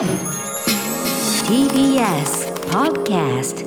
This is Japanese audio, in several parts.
TBS Podcast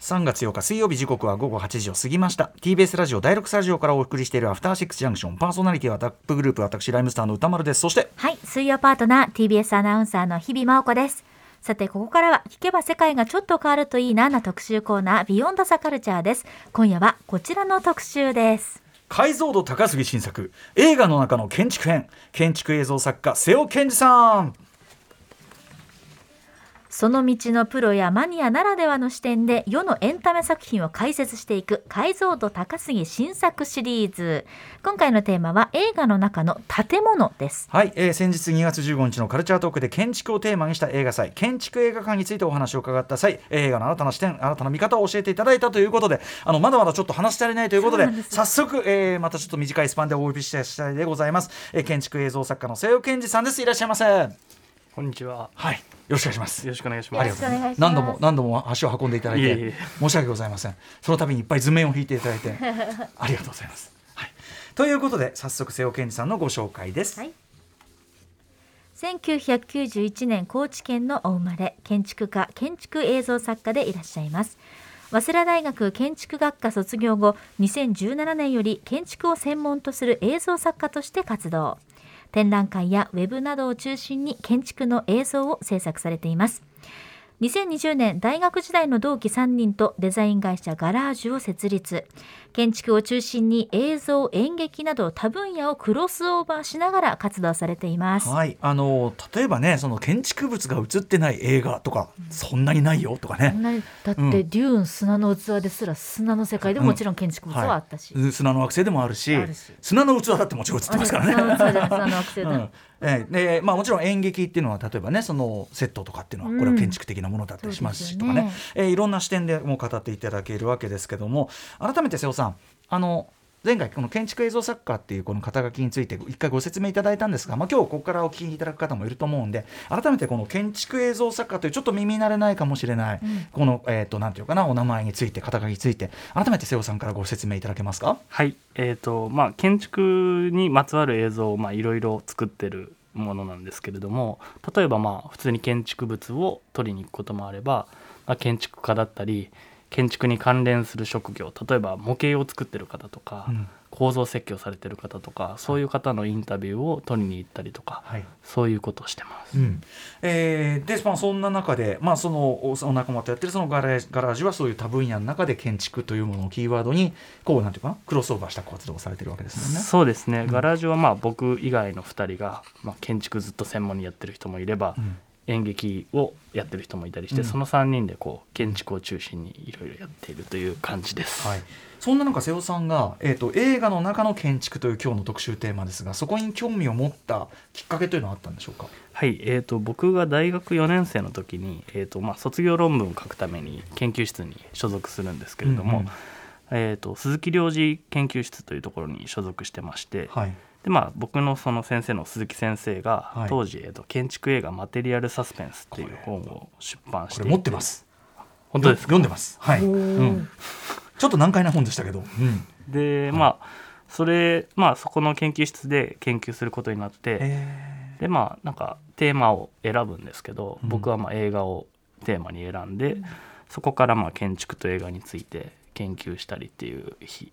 3月8日水曜日時刻は午後8時を過ぎました TBS ラジオ第6スタジオからお送りしているアフターシックスジャンクションパーソナリティはタップグループ私ライムスターの歌丸ですそしてはい、水曜パートナー TBS アナウンサーの日々真央子です。さて、ここからは聞けば世界がちょっと変わるといいなな特集コーナービヨンドサカルチャーです。今夜はこちらの特集です。解像度高すぎ新作。映画の中の建築編。建築映像作家瀬尾健二さん。その道のプロやマニアならではの視点で世のエンタメ作品を解説していく解像度高すぎ新作シリーズ。今回のテーマは映画の中の建物です。はい、えー先日2月15日のカルチャートークで建築をテーマにした映画祭建築映画館についてお話を伺った際映画の新たな視点新たな見方を教えていただいたということであのまだまだちょっと話し足りないということで早速、えーまたちょっと短いスパンでお呼びした次第でございます、えー建築映像作家の瀬尾健二さんですいらっしゃいませはこんにちは。い。よろしくお願いします。よろしくお願いします。しくお願いします。何度も何度も足を運んでいただいていえいえ。申し訳ございません。その度にいっぱい図面を引いていただいて ありがとうございます、はい、ということで早速瀬尾健二さんのご紹介です、はい。1991年高知県のお生まれ建築家建築映像作家でいらっしゃいます。早稲田大学建築学科卒業後2017年より建築を専門とする映像作家として活動展覧会やウェブなどを中心に建築の映像を制作されています。2020年大学時代の同期3人とデザイン会社ガラージュを設立建築を中心に映像演劇など多分野をクロスオーバーしながら活動されています。はい、あの例えばねその建築物が映ってない映画とか、そんなにないよとかね、だって、うん。デューン砂の器ですら砂の世界でももちろん建築物はあったし、はい。砂の惑星でもあるし砂の器だってもちろん映ってますからね。砂の器砂の惑星だ、うんええ。でまあ、もちろん演劇っていうのは例えばねそのセットとかっていうのはこれは建築的なものだったりしますしとかね,、そうですえーいろんな視点でもう語っていただけるわけですけども改めて瀬尾さんあの前回この建築映像作家っていうこの肩書きについて一回ご説明いただいたんですが、まあ、今日ここからお聞きいただく方もいると思うんで改めてこの建築映像作家というちょっと耳慣れないかもしれない、この、えー、となんていうかなお名前について肩書きについて改めて瀬尾さんからご説明いただけますか？はい。えっ、とまあ建築にまつわる映像をまあいろいろ作ってるものなんですけれども、例えばまあ普通に建築物を取りに行くこともあれば、まあ、建築家だったり建築に関連する職業、例えば模型を作ってる方とか、うん。構造設計をされてる方とか、そういう方のインタビューを取りに行ったりとか、はい。そういうことをしてます。うん。えーで、まあ、そんな中で、まあ、そのおその仲間とやってるそのガレガラージはそういう多分野の中で建築というものをキーワードにこうなんていうかなクロスオーバーした活動をされてるわけですね。そうですね、ガラージュはまあ僕以外の2人が、まあ、建築ずっと専門にやってる人もいれば、うん演劇をやってる人もいたりして、うん。その3人でこう建築を中心にいろいろやっているという感じです。はい、そんな中瀬尾さんが、えー、と映画の中の建築という今日の特集テーマですがそこに興味を持ったきっかけというのはあったんでしょうか？はい、えー、と僕が大学4年生の時に、えーとまあ、卒業論文を書くために研究室に所属するんですけれども、うんうん。えー、と鈴木良二研究室というところに所属してまして、はいでまあ、僕のその先生の鈴木先生が、はい当時、えー、と建築映画「マテリアル・サスペンス」っていう本を出版していてこれ持ってます。本当ですか読んでます。はい。うん。ちょっと難解な本でしたけど。うん。でまあそれまあそこの研究室で研究することになって、えでまあなんかテーマを選ぶんですけど、うん僕はまあ映画をテーマに選んで、そこからまあ建築と映画について研究したりっていう日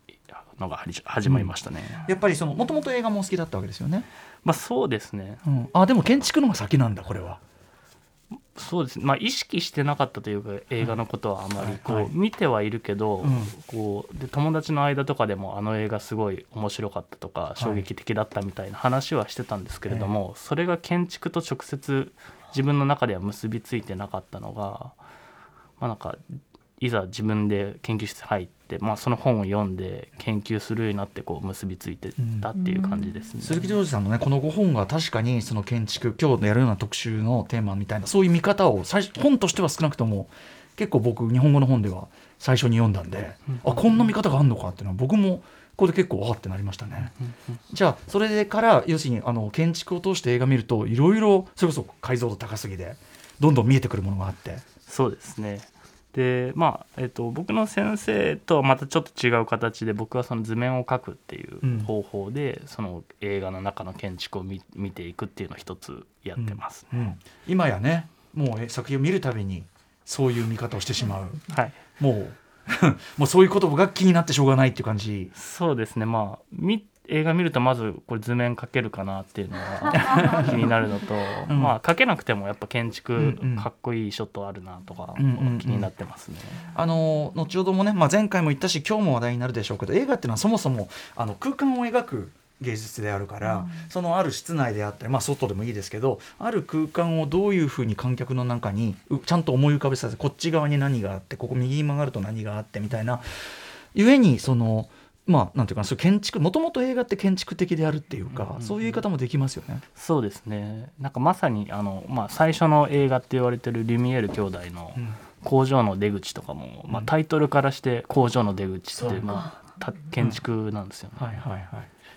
のが始始まりましたね、ーやっぱりそのもともと映画もお好きだったわけですよね？まあそうですね。うん、あでも建築の方が先なんだこれは。そうですね。まあ意識してなかったというか映画のことはあまりこう、はいはい。見てはいるけど、うん。こうで友達の間とかでもあの映画すごい面白かったとか衝撃的だったみたいな話はしてたんですけれども、それが建築と直接自分の中では結びついてなかったのがまあなんかいざ自分で研究室入って、まあ、その本を読んで研究するようになってこう結びついてたっていう感じですね。鈴木ジョージさんのねこの5本が確かにその建築今日やるような特集のテーマみたいなそういう見方を最初本としては少なくとも結構僕日本語の本では最初に読んだんで、あこんな見方があるのかっていうのは僕もここで結構わーってなりましたね。じゃあそれから要するにあの建築を通して映画見るといろいろそれこそ解像度高すぎでどんどん見えてくるものがあって。そうですねでまあ、えっと僕の先生とはまたちょっと違う形で僕はその図面を描くっていう方法で、その映画の中の建築を見見ていくっていうのを一つやってます、うん。うん。今やねもうえ作品を見るたびにそういう見方をしてしまう。はい。もう もうそういうことが気になってしょうがないっていう感じ。そうですね。まあみ映画見るとまずこれ図面描けるかなっていうのが気になるのと、うん。まあ描けなくてもやっぱ建築うんうん。かっこいいショットあるなとかうんうんうん。気になってますね。あの後ほどもね、まあ、前回も言ったし今日も話題になるでしょうけど映画っていうのはそもそもあの空間を描く芸術であるから、そのある室内であったり、まあ、外でもいいですけどある空間をどういうふうに観客の中にうちゃんと思い浮かべさせてこっち側に何があってここ右に曲がると何があってみたいなゆえにそのまあなんていうかなそ建築もともと映画って建築的であるっていうか、うんうんそういう言い方もできますよね。そうですねなんかまさにあの、まあ、最初の映画って言われてるリュミエール兄弟の工場の出口とかも、まあ、タイトルからして工場の出口ってまあ、た建築なんですよね。はいはいはい。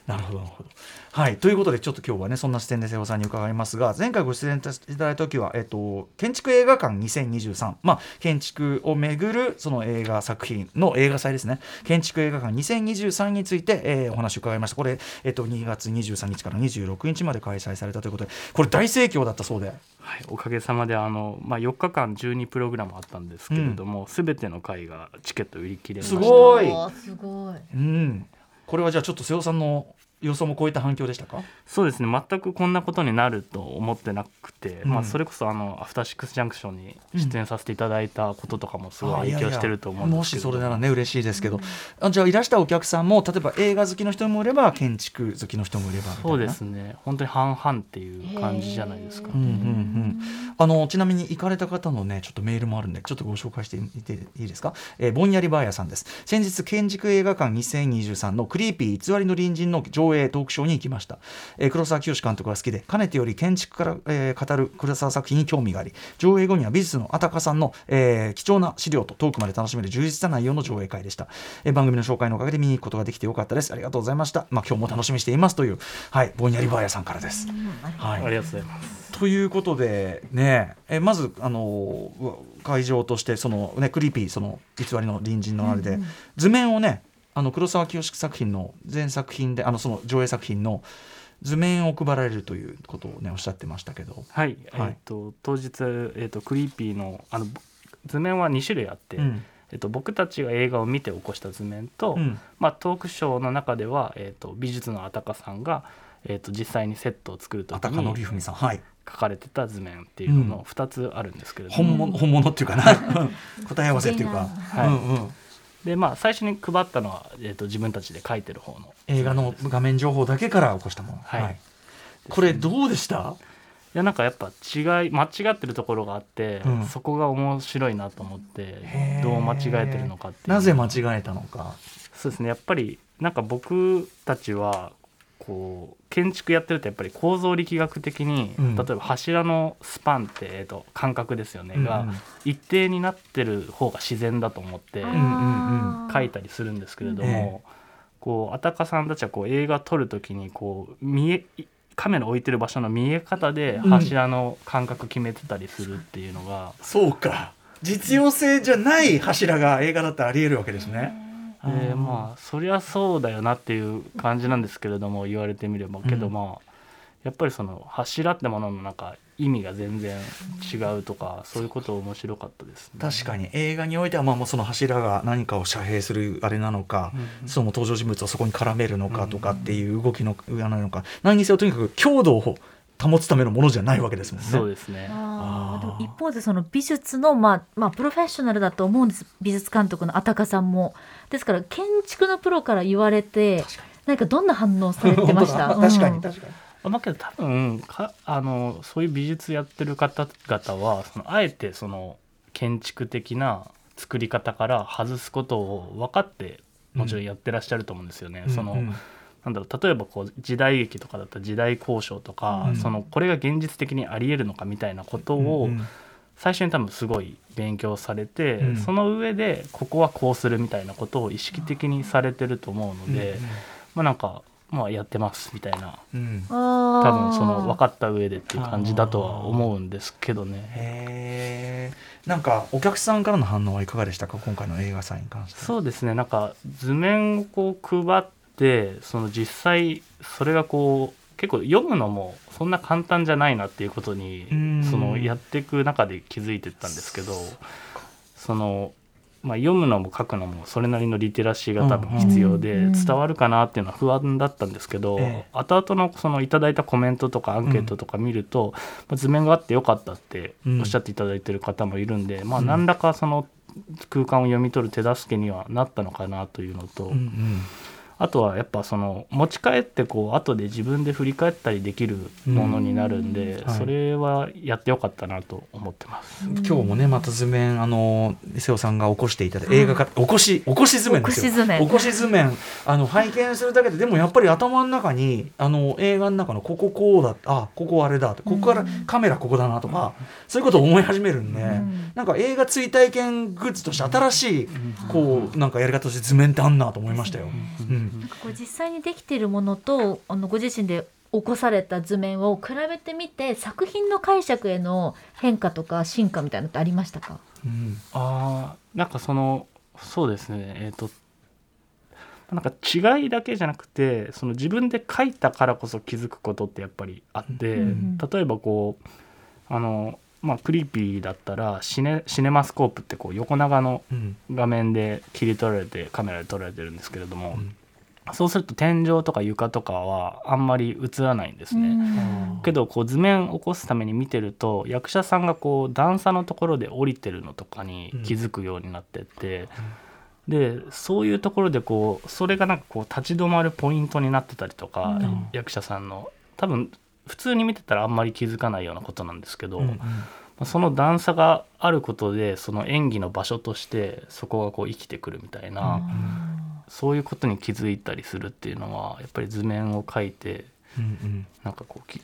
なるほど。なるほど。はい。ということでちょっと今日はねそんな視点で瀬尾さんに伺いますが前回ご出演いただいた時は、えっと、建築映画館2023、まあ、建築をめぐるその映画作品の映画祭ですね。建築映画館2023について、えーお話を伺いました。これ、えっと、2月23日から26日まで開催されたということでこれ大盛況だったそうで。はい、おかげさまであの、まあ、4日間12プログラムあったんですけれども、すべての回がチケット売り切れました。すごい。すごい。うん、これはじゃあちょっと瀬尾さんの予想も超えた反響でしたか？そうですね。全くこんなことになると思ってなくて、うん。まあ、それこそあのアフターシックスジャンクションに出演させていただいたこととかもすごい影響してると思うんもしですけどそれならね嬉しいですけど、あじゃあいらしたお客さんも例えば映画好きの人もいれば建築好きの人もいればそうですね。本当に半々っていう感じじゃないですか、うんうんうん、あのちなみに行かれた方のねちょっとメールもあるんでちょっとご紹介してみていいですか、えーぼんやりバーヤさんです。先日建築映画館2023のクリーピー偽りの隣人の上映トークショーに行きました、えー黒沢清監督が好きでかねてより建築から、えー語る黒沢作品に興味があり上映後には美術のあたかさんの、えー貴重な資料とトークまで楽しめる充実した内容の上映会でした、えー番組の紹介のおかげで見に行くことができてよかったです。ありがとうございました。まあ今日も楽しみにしていますというはいぼんやりバーヤさんからです、はい。ありがとうございます。ということでねえまずあの会場としてそのねクリーピーその偽りの隣人のあれで、図面をねあの黒沢清作品の全作品であのその上映作品の図面を配られるということをねおっしゃってましたけど、はい、はい。えっと当日、えっとクリーピーのあの図面は2種類あって、うん。えっと、僕たちが映画を見て起こした図面と、うん。まあ、トークショーの中では、えっと、美術のあたかさんが、えっと、実際にセットを作る時あたかのりにふみさん。はい。書かれてた図面っていうのの2つあるんですけれども、本物本物っていうかな。答え合わせっていうか、はいうんうん、でまあ最初に配ったのは、えっと、自分たちで書いてる方の。映画の画面情報だけから起こしたもの、はい。これどうでした？いやなんかやっぱ違い間違ってるところがあって、うん。そこが面白いなと思ってどう間違えてるのかってなぜ間違えたのか。そうですね。やっぱりなんか僕たちはこう建築やってるとやっぱり構造力学的に、うん。例えば柱のスパンって、えー、と間隔ですよね、うんうん。が一定になってる方が自然だと思ってんうん書いたりするんですけれどえも、こうあたかさんたちはこう映画撮る時にこう見えカメラ置いてる場所の見え方でうん。柱の間隔決めてたりするっていうのが、そうか。実用性じゃない柱が映画だったらありえるわけですね。でまあそりゃそうだよなっていう感じなんですけれども言われてみればけどうんまあやっぱりその柱ってもののなんか意味が全然違うとかそういうこと面白かったですね。確かに映画においてはまあもうその柱が何かを遮蔽するあれなのか、うんその登場人物をそこに絡めるのかとかっていう動きの上なのか。何にせよとにかく強度を保つためのものじゃないわけですもんね。そうですね。あー。あー。でも一方でその美術の、まあまあ、プロフェッショナルだと思うんです。美術監督のあたかさんも。ですから建築のプロから言われて何かどんな反応されてました？確かうん。に確かに。まあけど多分かあのそういう美術やってる方々はそのあえてその建築的な作り方から外すことを分かってもちろんやってらっしゃると思うんですよね。そのうん。うんなんだろう例えばこう時代劇とかだったら時代交渉とか、うん。そのこれが現実的にありえるのかみたいなことをうんうん最初に多分すごい勉強されて、うん。その上でここはこうするみたいなことを意識的にされてると思うので、まあなんかまあ、やってますみたいなうん。多多分その分かった上でっていう感じだとは思うんですけどね。へえんかお客さんからの反応はいかがでしたか？今回の映画祭に関して。そうですね。なんか図面をこう配ってその実際それがこう結構読むのもそんな簡単じゃないなっていうことにうん。そのやっていく中で気づいてったんですけどその、まあ、読むのも書くのもそれなりのリテラシーが多分必要でうん。伝わるかなっていうのは不安だったんですけど、ええ。後々のそのいただいたコメントとかアンケートとか見ると、まあ図面があってよかったっておっしゃっていただいてる方もいるんで、まあ、うん何らかその空間を読み取る手助けにはなったのかなというのと、うんうんあとはやっぱその持ち帰ってこう後で自分で振り返ったりできるものになるんで、うんはい。それはやってよかったなと思ってます。今日もねまた図面あの瀬尾さんが起こしていただいて映画化起こし起こし図面ですよ。起こし図面。起こし図面。あの拝見するだけででもやっぱり頭の中にあの映画の中のこここうだあここあれだここからカメラここだなとか、そういうことを思い始めるんで、ん。なんか映画追体験グッズとして新しいこうなんかやり方として図面ってあんなと思いましたよ。うんなんかこう実際にできているものとあのご自身で起こされた図面を比べてみて作品の解釈への変化とか進化みたいなのってありましたか？うん。あーなんかそのそうですね。えっ、となんか違いだけじゃなくてその自分で書いたからこそ気づくことってやっぱりあって、うん。例えばこうあのまあクリーピーだったらシネシネマスコープってこう横長のうん。画面で切り取られてカメラで撮られてるんですけれども、うんそうすると天井とか床とかはあんまり映らないんですね。うん。けどこう図面を起こすために見てると役者さんがこう段差のところで降りてるのとかに気づくようになってって、でそういうところでこうそれがなんかこう立ち止まるポイントになってたりとか、うん。役者さんの。多分普通に見てたらあんまり気づかないようなことなんですけど、うんまあその段差があることでその演技の場所としてそこがこう生きてくるみたいな、そういうことに気づいたりするっていうのはやっぱり図面を描いてうんうん。なんかこうき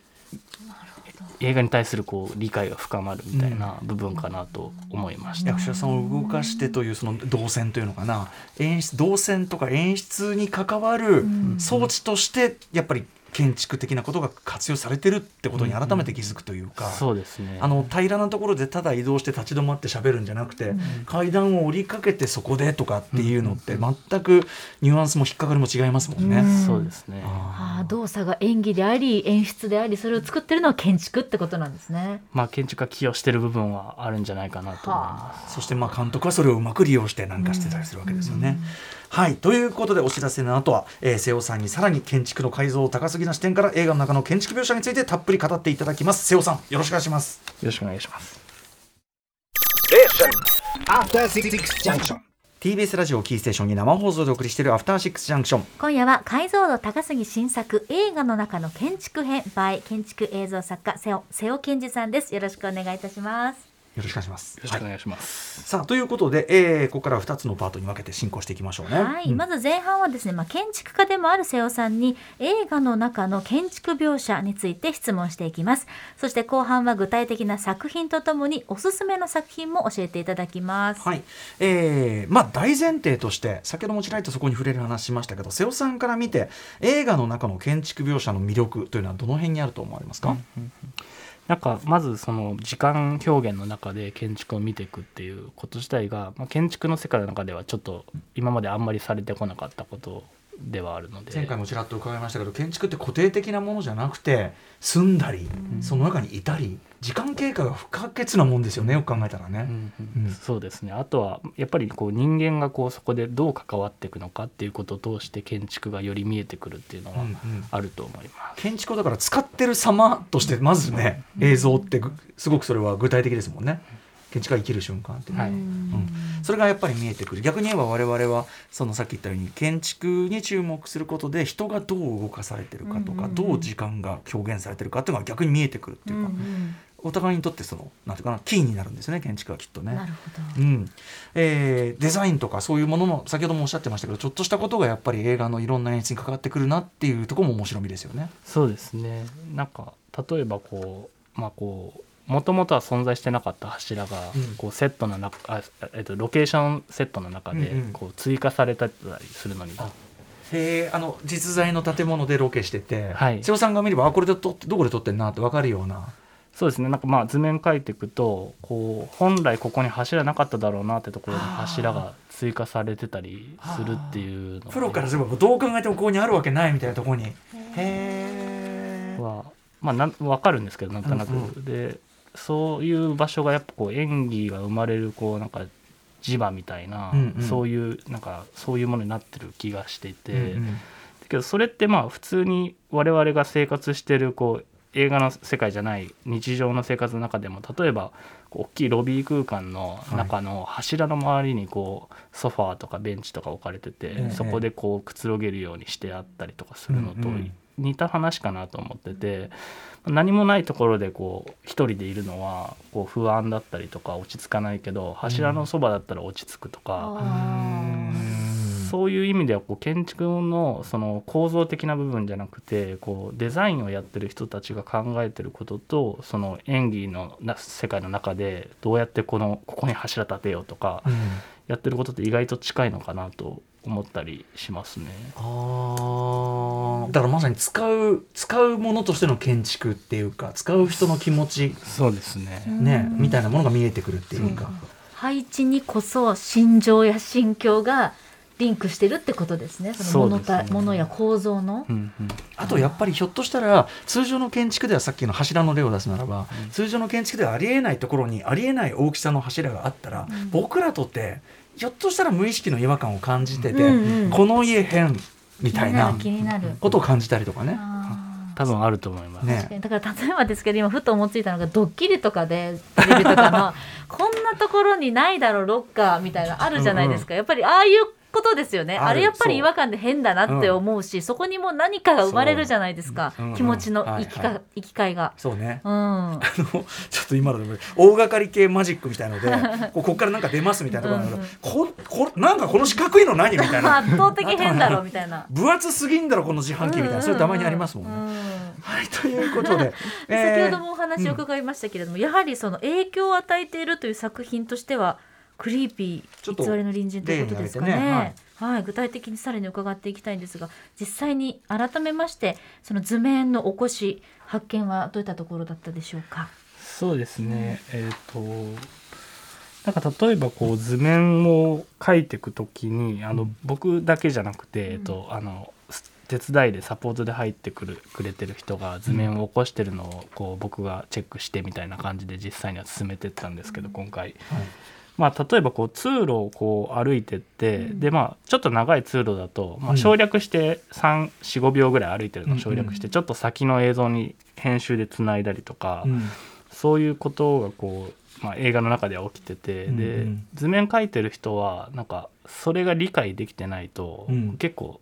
映画に対するこう理解が深まるみたいな部分かなと思いました。役者さんを動かしてというその動線というのかな。演出動線とか演出に関わる装置としてやっぱり建築的なことが活用されてるってことに改めて気づくというか。そうですねあの平らなところでただ移動して立ち止まって喋るんじゃなくて、階段を降りかけてそこでとかっていうのって全くニュアンスも引っかかりも違いますもんね。うんそうですね。ああ動作が演技であり演出でありそれを作ってるのは建築ってことなんですね。まあ建築が寄与してる部分はあるんじゃないかなと思います。そしてまあ監督はそれをうまく利用してなんかしてたりするわけですよね。はいということでお知らせの後は、えー、瀬尾さんにさらに建築の改造高すぎな視点から映画の中の建築描写についてたっぷり語っていただきます瀬尾さんよろしくお願いします。よろしくお願いします。After Six Junction. TBS ラジオをキーステーションに生放送でお送りしているアフターシックスジャンクション今夜は解像度高すぎ新作映画の中の建築編 by 建築映像作家瀬尾瀬尾健二さんですよろしくお願いいたしますよろしくお願いします。はいよろしくお願いします。さあということで、えー、ここからは2つのパートに分けて進行していきましょうね。はい、うん。まず前半はですね、まあ、建築家でもある瀬尾さんに映画の中の建築描写について質問していきます。そして後半は具体的な作品とともにおすすめの作品も教えていただきます、はい。えーまあ、大前提として先ほどもちらりとそこに触れる話しましたけど瀬尾さんから見て映画の中の建築描写の魅力というのはどの辺にあると思われますか、なんかまずその時間表現の中で建築を見ていくっていうこと自体が、まあ、建築の世界の中ではちょっと今まであんまりされてこなかったことではあるので。前回もちらっと伺いましたけど建築って固定的なものじゃなくて住んだり、その中にいたり時間経過が不可欠なもんですよねよく考えたらね。うんうんうん。そうですね。あとはやっぱりこう人間がこうそこでどう関わっていくのかっていうことを通して建築がより見えてくるっていうのはうんうん。あると思います。建築をだから使ってる様としてまずね映像ってぐすごくそれは具体的ですもんね建築が生きる瞬間っていう。のははい。うん。それがやっぱり見えてくる。逆に言えば我々はそのさっき言ったように建築に注目することで人がどう動かされてるかとか、うんうんうん。どう時間が表現されてるかっていうのが逆に見えてくるっていうか、うんお互いにとってそのなんていうかなキーになるんですよね建築はきっとね。うんなるほど、うん。えーデザインとかそういうものの先ほどもおっしゃってましたけどちょっとしたことがやっぱり映画のいろんな演出に関わってくるなっていうところも面白みですよね。そうですね。なんか例えばこうまあこうもともとは存在してなかった柱が、うん。こうセットの中あ、えっと、ロケーションセットの中でうんうん。こう追加されたりするのに。あへえあの実在の建物でロケしてて、はい。瀬尾さんが見ればあこれで撮ってどこで撮ってんなって分かるような。そうですね。なんかまあ図面描いていくとこう本来ここに柱なかっただろうなってところに柱が追加されてたりするっていうのプロからすればどう考えてもここにあるわけないみたいなところに。へえはまあなん分かるんですけどなんとなく、うん。でそういう場所がやっぱこう演技が生まれるこうなんか磁場みたいな、うんうん。そういうなんかそういうものになってる気がしていて、うんうん。だけどそれってまあ普通に我々が生活してるこう映画の世界じゃない日常の生活の中でも例えば大きいロビー空間の中の柱の周りにこうソファーとかベンチとか置かれてて、ええそこでこうくつろげるようにしてあったりとかするのと似た話かなと思ってて何もないところでこう一人でいるのはこう不安だったりとか落ち着かないけど柱のそばだったら落ち着くとか。そういう意味ではこう建築のその構造的な部分じゃなくてこうデザインをやってる人たちが考えてることとその演技のな世界の中でどうやってこのここに柱立てようとかやってることって意外と近いのかなと思ったりしますね。あー。だからまさに使う使うものとしての建築っていうか使う人の気持ちそうですね。ねみたいなものが見えてくるっていうか。配置にこそ心情や心境がリンクしてるってことですね。そのものたそうですね。ものや構造の。う。んうん。あとやっぱりひょっとしたら通常の建築ではさっきの柱の例を出すならば、通常の建築ではありえないところにありえない大きさの柱があったら、僕らとってひょっとしたら無意識の違和感を感じてて、うんうんこの家変みたいな。ことを感じたりとかね。多分あると思います。ねだから例えばですけど今ふと思いついたのがドッキリとかでテレビとかの こんなところにないだろロッカーみたいなあるじゃないですか、やっぱりああいうことですよね。あれやっぱり違和感で変だなって思うし、そこにも何かが生まれるじゃないですか、そう。うん。うん気持ちのはい生きか、はい生き交いが。そうね。うん、あのちょっと今のでも大掛かり系マジックみたいので こうここからなんか出ますみたいなところなんだけどここなんかこの四角いの何みたいな。圧倒的変だろみたいな。分厚すぎんだろこの自販機みたいな。それたまにありますもんね。うん。はいということで、先ほどもお話を伺いましたけれども、やはりその影響を与えているという作品としてはクリーピー偽りの隣人ということですかね。例に挙げてねはい、具体的にさらに伺っていきたいんですが実際に改めましてその図面の起こし発見はどういったところだったでしょうか？そうですね、えっ、となんか例えばこう図面を描いていくときにあの、僕だけじゃなくて、えっとあの手伝いでサポートで入ってくるくれてる人が図面を起こしてるのをこう僕がチェックしてみたいな感じで実際には進めてったんですけど今回。まあ、例えばこう通路をこう歩いてって、でまあちょっと長い通路だと、まあ、うん。省略して345秒ぐらい歩いてるのをうん。省略して、ちょっと先の映像に編集でつないだりとか、うん。そういうことがこう、まあ、映画の中では起きてて、うんでうん。図面描いてる人はなんかそれが理解できてないと、うん。結構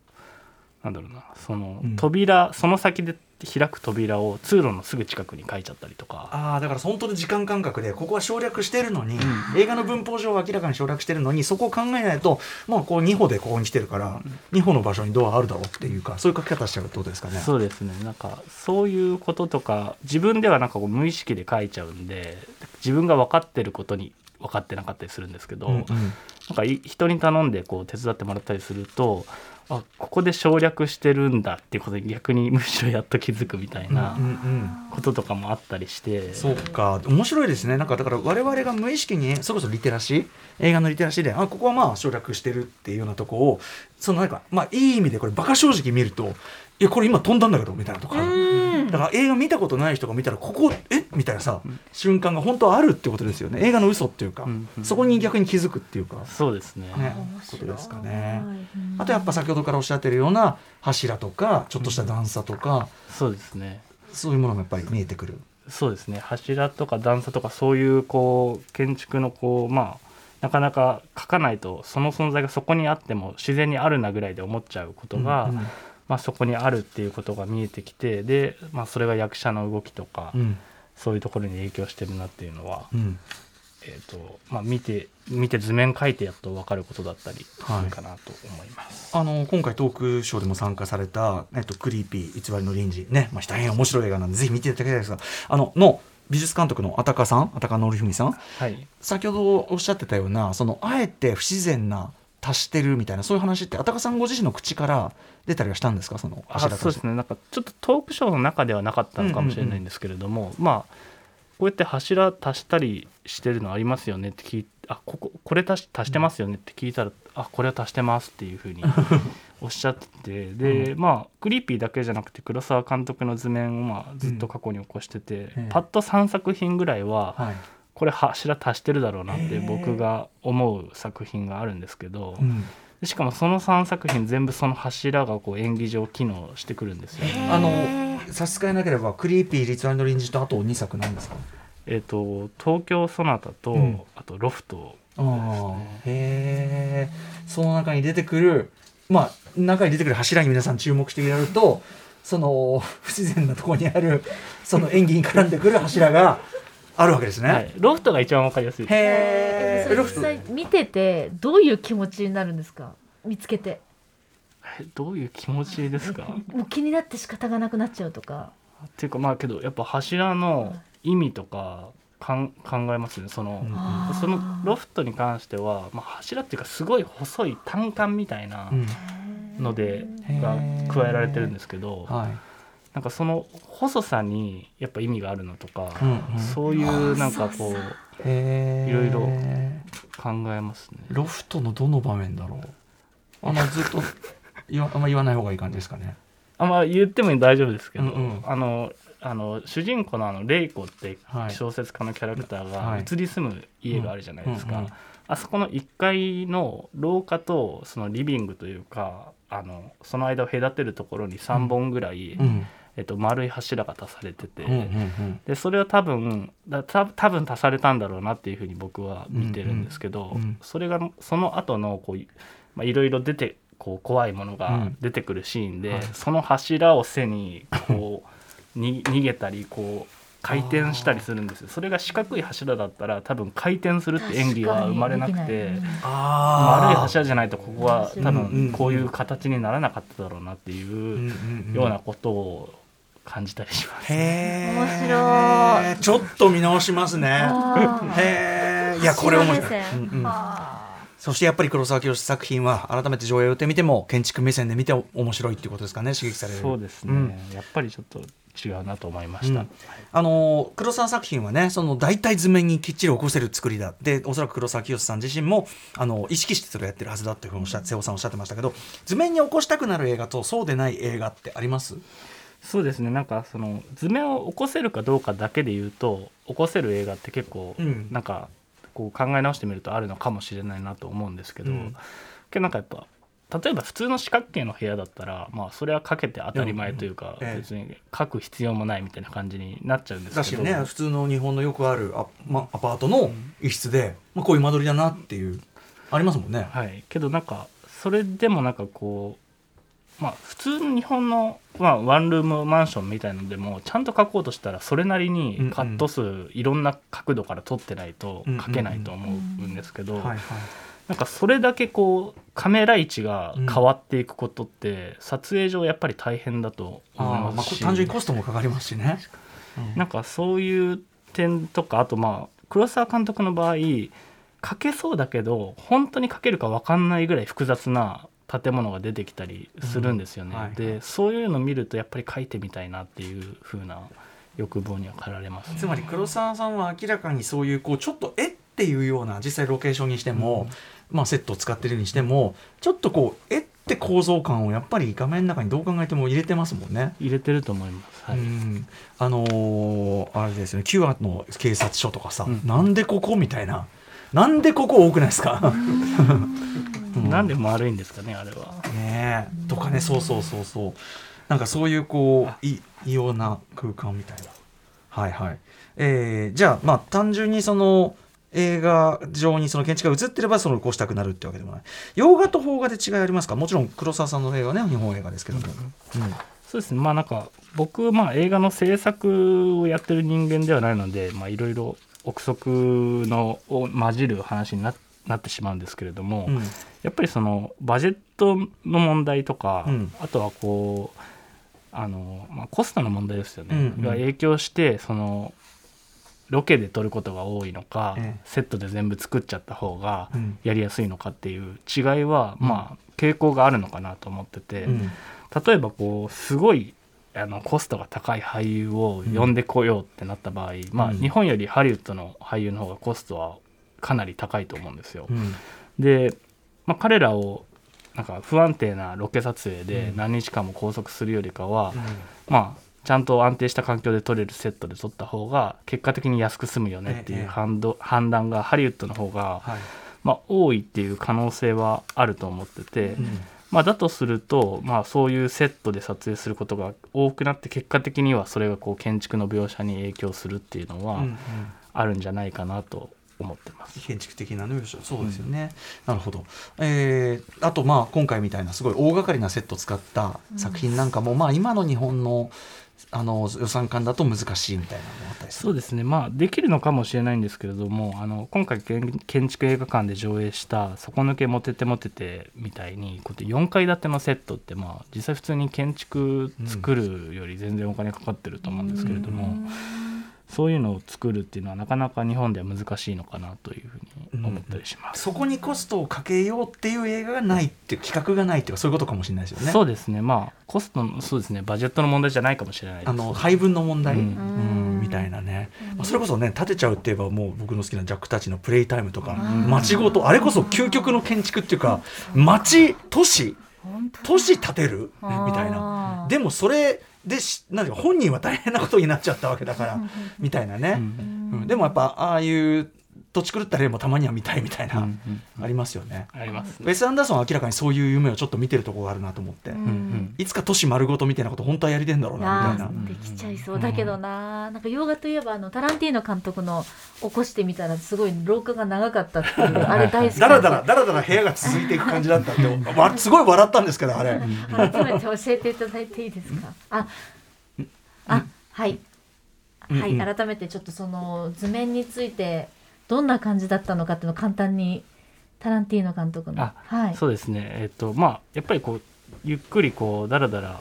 なんだろうなそのうん。扉、その先で開く扉を通路のすぐ近くに描いちゃったりとか。ああだから本当に時間感覚でここは省略してるのに、映画の文法上は明らかに省略してるのにそこを考えないとまあこう2歩でここに来てるから、2歩の場所にドアあるだろうっていうかそういう書き方しちゃうってことですかね。そうですねなんかそういうこととか自分ではなんかこう無意識で書いちゃうんで自分が分かってることに分かってなかったりするんですけど、うんうんなんかい人に頼んでこう手伝ってもらったりするとあここで省略してるんだっていうことに逆に むしろやっと気づくみたいなうんうんこととかもあったりして、そうか。面白いですね。なんかだから我々が無意識にそれこそリテラシー？映画のリテラシーであここはまあ省略してるっていうようなとこをそのなんかまあいい意味でこれバカ正直見るといやこれ今飛んだんだけどみたいなとかだから映画見たことない人が見たらここえ？みたいなさ瞬間が本当はあるってことですよね。映画の嘘っていうか、うんうんそこに逆に気づくっていうか。そうですね。ねことですかね。うん。あとやっぱ先ほどからおっしゃってるような柱とかちょっとした段差とか、そうですね。そういうものがやっぱり見えてくる。そうですね。柱とか段差とかそういうこう建築のこうまあなかなか書かないとその存在がそこにあっても自然にあるなぐらいで思っちゃうことが、うんまあ、そこにあるっていうことが見えてきてで、まあ、それが役者の動きとか、うん。そういうところに影響してるなっていうのは、うん。えーとまあ、見て見て図面描いてやっと分かることだったりするかなと思います。あの今回トークショーでも参加された、えっと、クリーピー偽りの臨時ね、まあ、大変面白い映画なんでぜひ見ていただきたいですがあのの美術監督のあたかさんあたかのりふみさんはい、先ほどおっしゃってたようなそのあえて不自然な達してるみたいなそういう話ってあたかさんご自身の口から出たりはしたんですか？そのあそうですね。なんかちょっとトークショーの中ではなかったのかもしれないんですけれども、まあこうやって柱足したりしてるのありますよねって聞いあこここれ足し足してますよねって聞いたら、あこれは足してますっていうふうに おっしゃっててで、まあクリーピーだけじゃなくて黒沢監督の図面をまあずっと過去に起こしてて、ええ。パッと3作品ぐらいは、はいこれ柱足してるだろうなって僕が思う作品があるんですけど、しかもその3作品全部その柱がこう演技上機能してくるんですよ。ね。あの差し支えなければクリーピーリツアンドリンジとあと2作なんですか？えっ、と東京ソナタと、うん。あとロフトああへえその中に出てくるまあ中に出てくる柱に皆さん注目してやるとその不自然なところにあるその演技に絡んでくる柱があるわけですね。はい、ロフトが一番わかりやすい。です。へえそれ実際見ててどういう気持ちになるんですか？見つけて。えどういう気持ちですか？もう気になって仕方がなくなっちゃうとか。っていうかまあけどやっぱ柱の意味とかかん考えますね。その、うんそのロフトに関しては、まあ、柱っていうかすごい細い単管みたいなうん。ので、が加えられてるんですけど、はいなんかその細さにやっぱ意味があるのとか、うんうん。そういうなんかこういろいろ考えますね。ロフトのどの場面だろう？あんまずっと 言わあんま言わない方がいい感じですかね。あまあ言っても大丈夫ですけど、うんうん。あのあの主人公のあのレイコってはい。小説家のキャラクターはい。が移り住む家があるじゃないですか、うんうんうんあそこの1階の廊下とそのリビングというかあのその間を隔てるところに3本ぐらい、うんえっと、丸い柱が足されてて、うんうんうん。でそれは多分だた多分足されたんだろうなっていうふうに僕は見てるんですけど、うんうん。それがその後のこういまあいろいろ出てこう怖いものがうん。出てくるシーンで、はい。その柱を背にこう に逃げたりこう回転したりするんですよ。それが四角い柱だったら多分回転するって演技は生まれなくて。丸い柱じゃないとここは多うんうんうん分こういう形にならなかっただろうなっていううんうんうん。ようなことを感じたりします。へえ面白ちょっと見直しますね。へえいやこれ面白い、うんうん。あそしてやっぱり黒沢清作品は改めて上映を打ってみても建築目線で見て面白いっていうことですかね刺激される。そうですね、うん。やっぱりちょっと違うなと思いました、うん。あの黒沢作品はねその大体図面にきっちり起こせる作りだでおそらく黒沢清さん自身もあの意識してそれをやってるはずだっていうふうにおっしゃ瀬尾さんおっしゃってましたけど図面に起こしたくなる映画とそうでない映画ってあります？そうですね。なんかその図面を起こせるかどうかだけで言うと起こせる映画って結構うん。なんかこう考え直してみるとあるのかもしれないなと思うんですけど、うん。けどなんかやっぱ例えば普通の四角形の部屋だったらまあそれはかけて当たり前というか、うん。ええ。別に書く必要もないみたいな感じになっちゃうんですけど。ね普通の日本のよくあるア,、ま、アパートの一室で、まあ、こういう間取りだなっていうありますもんね。はい、けどなんかそれでもなんかこうまあ普通の日本の、まあ、ワンルームマンションみたいのでもちゃんと書こうとしたらそれなりにカット数、いろんな角度から撮ってないと書けないと思うんですけど、なんかそれだけこうカメラ位置が変わっていくことって、撮影上やっぱり大変だと思いまあ、ますし、単純にコストもかかりますしね。なんかそういう点とかあとまあ黒沢監督の場合書けそうだけど本当に書けるか分かんないぐらい複雑な建物が出てきたりするんですよね。うん。はいでそういうのを見るとやっぱり書いてみたいなっていう風な欲望には駆られます、つまり黒沢さんは明らかにそういうこうちょっとえっていうような実際ロケーションにしても、まあ、セットを使ってるにしてもちょっとこうえって構造感をやっぱり画面の中にどう考えても入れてますもんね。入れてると思います。はい。うん。あのーあれですよね。キュアの警察署とかさ、うん。なんでここみたいななんでここ多くないですか、うん。なんで丸いんですかねあれは。ねえ。とかねそうそうそうそう。なんかそういうこうい異様な空間みたいな。はいはい。えーじゃあまあ単純にその映画上にその建築が映ってればそのこうしたくなるってわけでもない。洋画と邦画で違いありますか？もちろん黒沢さんの映画はね日本映画ですけども、うん。そうですね。まあなんか僕はまあ映画の制作をやってる人間ではないのでまあいろいろ憶測のを混じる話にななってしまうんですけれども、うん。やっぱりそのバジェットの問題とか、うん。あとはこうあの、まあ、コストの問題ですよね、うんうん。が影響してそのロケで撮ることが多いのか、ええ。セットで全部作っちゃった方がうん。やりやすいのかっていう違いは、まあ傾向があるのかなと思ってて、うん。例えばこうすごいあのコストが高い俳優を呼んでこようってなった場合、まあ、うん日本よりハリウッドの俳優の方がコストはかなり高いと思うんですよ。うん。で、まあ、彼らをなんか不安定なロケ撮影でうん。何日間も拘束するよりかは、まあちゃんと安定した環境で撮れるセットで撮った方が結果的に安く済むよねってええ。いう判断判断がハリウッドの方が、はい。まあ、多いっていう可能性はあると思ってて、うんまあ、だとすると、まあ、そういうセットで撮影することが多くなって結果的にはそれがこう建築の描写に影響するっていうのはうんうん。あるんじゃないかなと思ってます。建築的なねそうですよね、なるほど、えーあとまあ今回みたいなすごい大掛かりなセットを使った作品なんかも、まあ今の日本のあの予算感だと難しいみたいなそうですね、まあ、できるのかもしれないんですけれどもあの今回建建築映画館で上映した「底抜けモテてモテて」みたいにこうやって4階建てのセットって、まあ、実際普通に建築作るより全然お金かかってると思うんですけれども、そういうのを作るっていうのはなかなか日本では難しいのかなというふうに思ったりします。そこにコストをかけようっていう映画がないっていう企画がないっていうかそういうことかもしれないですよね。そうですね。まあコストのそうですね。バジェットの問題じゃないかもしれないですあの配分の問題、ううん。んみたいなね、まあ、それこそね立てちゃうって言えばもう僕の好きなジャックたちのプレイタイムとか街ごとあれこそ究極の建築っていうか街都市都市建てる？みたいな。でもそれでしなんか本人は大変なことになっちゃったわけだからみたいなね、うん。うん。でもやっぱああいう土地狂った例もたまには見たいみたいな、うんうんありますよね。ありますウェス・アンダーソンは明らかにそういう夢をちょっと見てるところがあるなと思って、うんうんいつか都市丸ごとみたいなこと本当はやりてんだろういなみたいな。できちゃいそうだけどな、なんか洋画といえばあのタランティーノ監督の起こしてみたらすごい廊下が長かったっていうあれ大好きだらだらだらだら部屋が続いていく感じだったってわすごい笑ったん。ですけどあれ。改めて教えていただいていいですか？ああはい。うん。うん。はい。改めてちょっとその図面についてどんな感じだったのかっていうのを簡単にタランティーノ監督の。あはい。そうですね。えっ、とまあやっぱりこうゆっくりこうだらだら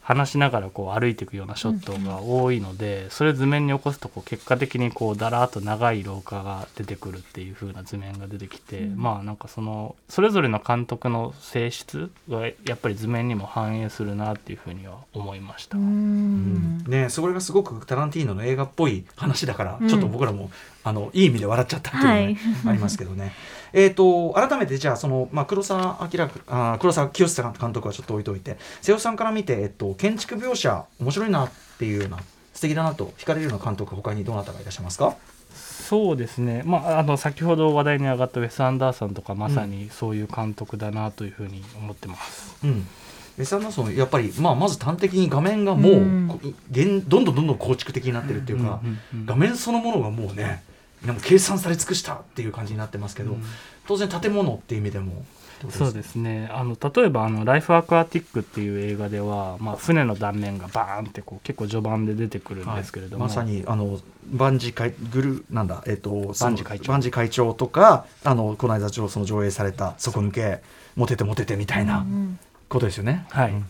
話しながらこう歩いていくようなショットが多いので、それを図面に起こすとこう結果的にこうだらーっと長い廊下が出てくるっていう風な図面が出てきて、うん。まあなんかそのそれぞれの監督の性質がやっぱり図面にも反映するなっていう風には思いました。うーん。ねそれがすごくタランティーノの映画っぽい話だから、うん。ちょっと僕らもあのいい意味で笑っちゃったっていうのがね、はい。ありますけどね。えっと改めてじゃあその、まあ、黒澤明あ黒澤清監督はちょっと置いといて瀬尾さんから見て、えっと、建築描写面白いなっていうような素敵だなと惹かれるような監督他にどなたがいらっしゃいますか？そうですね、まあ、あの先ほど話題に上がったウェス・アンダーソンとかまさにそういう監督だなというふうに思ってます。うん。ウェス・アンダーソンやっぱり、まあ、まず端的に画面がもう、うん。どんどんどんどん構築的になってるっていうか、うんうんうん。画面そのものがもうねでも計算され尽くしたっていう感じになってますけど、うん。当然建物っていう意味でもそうですね。あの例えばあの「ライフ・アクアティック」っていう映画では、まあ、船の断面がバーンってこう結構序盤で出てくるんですけれども、まさにあのバンジー会グルなんだえっ、とそのバンジー会長。バンジー会長とかあのこの間その上映された底抜けモテてモテてみたいなうん。ことですよね。はい。うん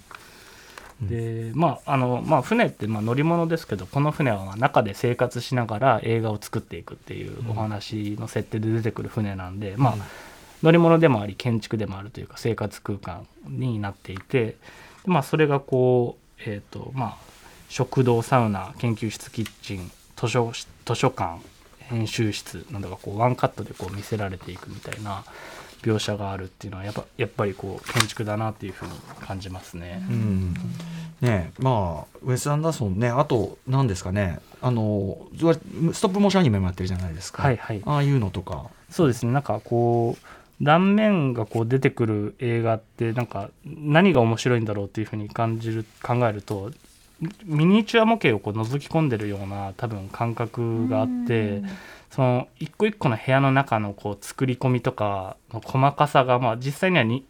でまああのまあ、船ってまあ乗り物ですけどこの船はまあ中で生活しながら映画を作っていくっていうお話の設定で出てくる船なんで、まあ、乗り物でもあり建築でもあるというか生活空間になっていて、まあ、それがこう、えーとまあ、食堂サウナ研究室キッチン図書図書館編集室などがこうワンカットでこう見せられていくみたいな描写があるっていうのはやっぱやっぱりこう建築だなっていうふうに感じますね。うん。ねえまあウェス・アンダーソンねあと何ですかねあのストップモーションアニメもやってるじゃないですか、はいはい。ああいうのとか。そうですね。なんかこう断面がこう出てくる映画ってなんか何が面白いんだろうっていうふうに感じる考えるとミニチュア模型をこう覗き込んでるような多分感覚があってその一個一個の部屋の中のこう作り込みとかの細かさがまあ実際にはに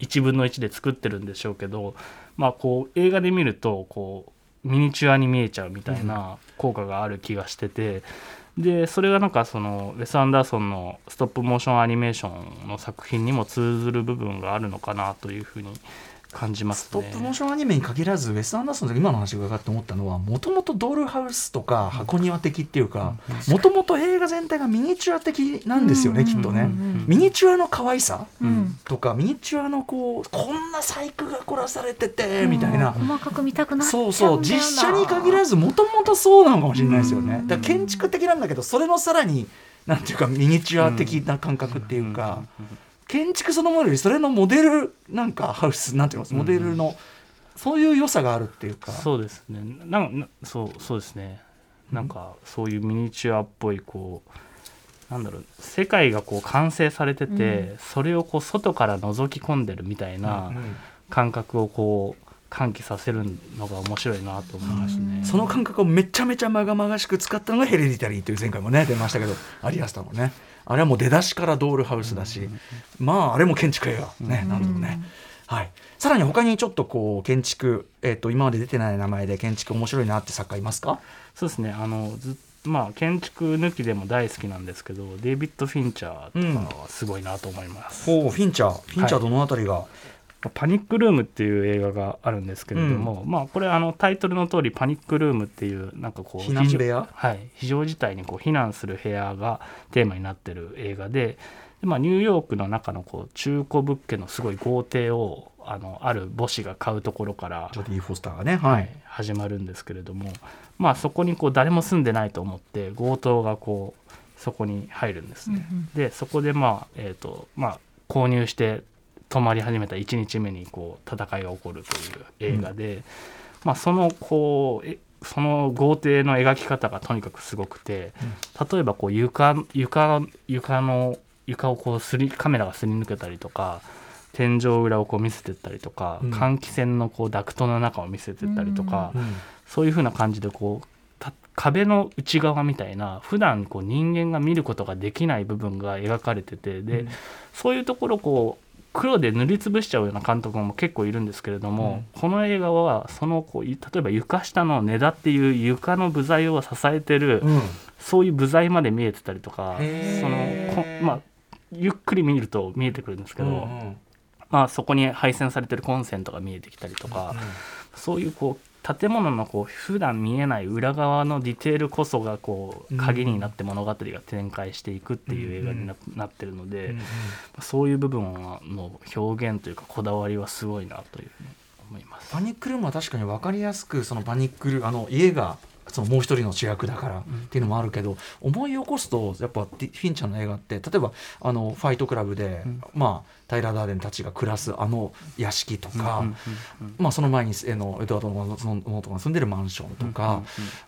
1分の1で作ってるんでしょうけどまあこう映画で見るとこうミニチュアに見えちゃうみたいな効果がある気がしてて。でそれがなんかそのウェス・アンダーソンのストップモーションアニメーションの作品にも通ずる部分があるのかなというふうに感じますね。ストップモーションアニメに限らずウェス・アンダーソンの今の話伺って思ったのはもともとドールハウスとか箱庭的っていうかもともと映画全体がミニチュア的なんですよね、きっとね、ミニチュアの可愛さうん。とかミニチュアのこうこんな細工が凝らされててみたいな、細かく見たくなっちゃそううんだよな。そう実写に限らずもともとそうなのかもしれないですよね。だから建築的なんだけどそれのさらになんていうかミニチュア的な感覚っていうか、建築そのものよりそれのモデルなんかハウスなんていうのモデルの、そういう良さがあるっていうか。そうですね。なんなそうそうですね。なんかそういうミニチュアっぽいこうなんだろう。世界がこう完成されてて、それをこう外から覗き込んでるみたいなうん感覚をこう喚起させるのが面白いなと思いますね。その感覚をめちゃめちゃまがまがしく使ったのがヘレディタリーという前回もね出ましたけどアリアスターのねあれはもう出だしからドールハウスだし、まああれも建築映画。ね、なんともね、はい、さらに他にちょっとこう建築、えっと今まで出てない名前で建築面白いなって作家いますか？そうですね。あのずまあ建築抜きでも大好きなんですけどデイビッド・フィンチャーとかはすごいなと思います。ほうフィンチャー。フィンチャーどのあたりが、パニックルームっていう映画があるんですけれども、まあこれあのタイトルの通りパニックルームっていうなんかこう避難部屋。非常はい、非常事態にこう避難する部屋がテーマになってる映画でで、まあ、ニューヨークの中のこう中古物件のすごい豪邸をあのある母子が買うところからジョディ・フォスターがね。はい、始まるんですけれども、まあ、そこにこう誰も住んでないと思って強盗がこうそこに入るんですね。でそこでまあ、えーとまあ、購入して泊まり始めた1日目にこう戦いが起こるという映画で、まあ、そのこうえその豪邸の描き方がとにかくすごくて、例えばこう床床床の床をこうすりカメラがすり抜けたりとか天井裏をこう見せてったりとか、うん。換気扇のこうダクトの中を見せてったりとか、うん。そういう風な感じでこうた壁の内側みたいな普段こう人間が見ることができない部分が描かれててで、うん。そういうところをこう黒で塗りつぶしちゃうような監督も結構いるんですけれども、この映画はそのこうい例えば床下の根田っていう床の部材を支えてる、うん。そういう部材まで見えてたりとかそのこまあゆっくり見ると見えてくるんですけど、うんうん。まあ、そこに配線されてるコンセントが見えてきたりとか、そういうこう建物のこう普段見えない裏側のディテールこそがこう鍵になって物語が展開していくっていう映画にな,、なってるので、そういう部分の表現というかこだわりはすごいなというふうに思います。パニックルームは確かに分かりやすくそのパニックルあの家がそのもう一人の主役だからっていうのもあるけど、思い起こすとやっぱフィンチャーの映画って例えばあのファイトクラブで、まあタイラー・ダーデンたちが暮らすあの屋敷とか、うんうんうんまあ、その前にえのエドワードのその元が住んでるマンションとか、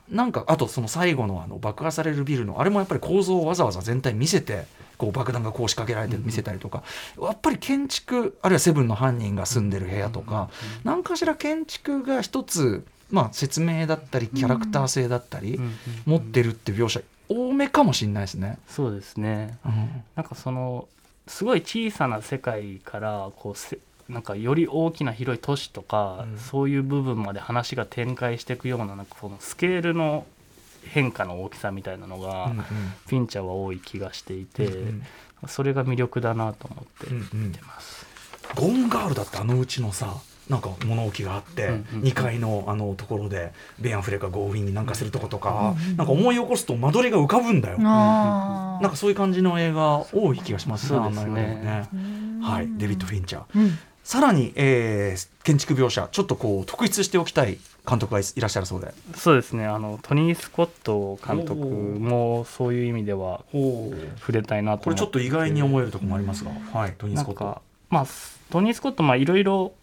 なんかあとその最後のあの爆破されるビルのあれもやっぱり構造をわざわざ全体見せてこう爆弾がこう仕掛けられて見せたりとか、やっぱり建築あるいはセブンの犯人が住んでる部屋とか、何かしら建築が一つ、まあ、説明だったりキャラクター性だったり、うんうん持ってるって描写多めかもしれないですね。そうですね。うん。なんかそのすごい小さな世界からこうせなんかより大きな広い都市とか、うん。そういう部分まで話が展開していくようななんかこのスケールの変化の大きさみたいなのが、うんフィンチャーは多い気がしていて、うんそれが魅力だなと思ってうんうん。見てます。ゴンガールだってあのうちのさなんか物置があって、うんうん2階のあのところでベン・アフレが強引になんかするとことか、なんか思い起こすと間取りが浮かぶんだよ、あなんかそういう感じの映画多い気がします。そうですね。あんな映画ね。はい。デビッド・フィンチャー、うん。さらに、えー建築描写ちょっとこう特筆しておきたい監督がいいらっしゃるそうで。そうですね。あのトニー・スコット監督もそういう意味では触れたいなと思これちょっと意外に思えるところもありますが、はい。トニー・スコット。なんかまあトニー・スコットまあいろいろ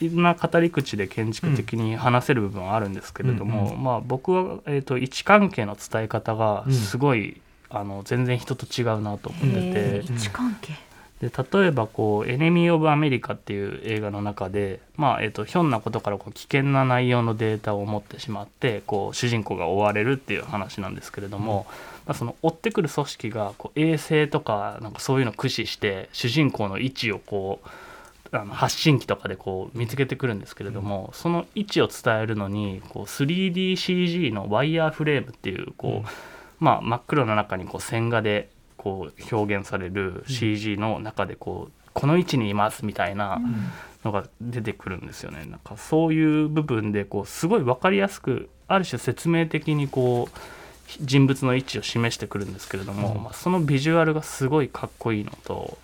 な語り口で建築的に話せる部分はあるんですけれども、うんまあ、僕は、えー、と位置関係の伝え方がすごい、あの全然人と違うなと思ってて。位置関係。で例えばこう「エネミー・オブ・アメリカ」っていう映画の中で、まあえー、とひょんなことからこう危険な内容のデータを持ってしまってこう主人公が追われるっていう話なんですけれども、まあ、その追ってくる組織がこう衛星とかなんかそういうのを駆使して主人公の位置をこうあの発信機とかでこう見つけてくるんですけれども、その位置を伝えるのにこう 3DCG のワイヤーフレームっていうこう、まあ、真っ黒の中にこう線画でこう表現される CG の中でこうこの位置にいますみたいなのが出てくるんですよね。なんかそういう部分でこうすごい分かりやすくある種説明的にこう人物の位置を示してくるんですけれども、うん。まあ、そのビジュアルがすごいかっこいいのと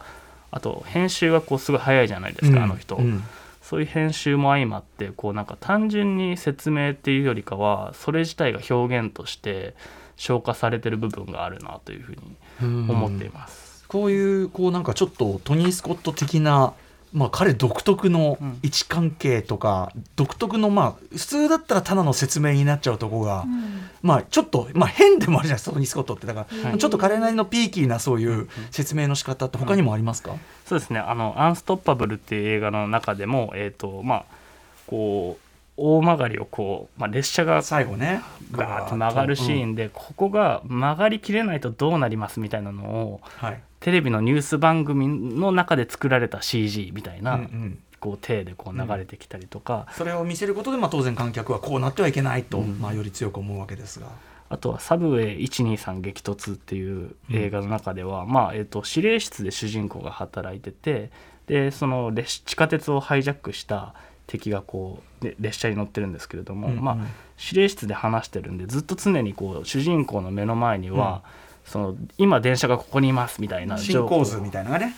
あと編集がこうすごい早いじゃないですか、あの人。うんそういう編集も相まってこうなんか単純に説明っていうよりかはそれ自体が表現として消化されてる部分があるなというふうに思っています。こういうこうなんかちょっとトニー・スコット的な、まあ、彼独特のうん。位置関係とか、独特のまあ普通だったらただの説明になっちゃうとこが、まあちょっと、まあ、変でもあるじゃないですかトニー・スコットって。だから、はいちょっと彼なりのピーキーなそういう説明の仕方って他にもありますか、そうですね。あの「アンストッパブル」っていう映画の中でも、えーとまあ、こう大曲がりをこう、まあ、列車が最後ね。ガーッと曲がるシーンで、ここが曲がりきれないとどうなりますみたいなのをはい。テレビのニュース番組の中で作られた CG みたいな、うんうん。こう手でこう流れてきたりとか、それを見せることで、まあ、当然観客はこうなってはいけないと、うん。まあ、より強く思うわけですが。あとは「サブウェイ123激突」っていう映画の中では、まあえー、と指令室で主人公が働いててでその列地下鉄をハイジャックした敵がこうで列車に乗ってるんですけれども、うんうん。まあ、指令室で話してるんでずっと常にこう主人公の目の前には、その今電車がここにいますみたいな進行図みたいなのがね。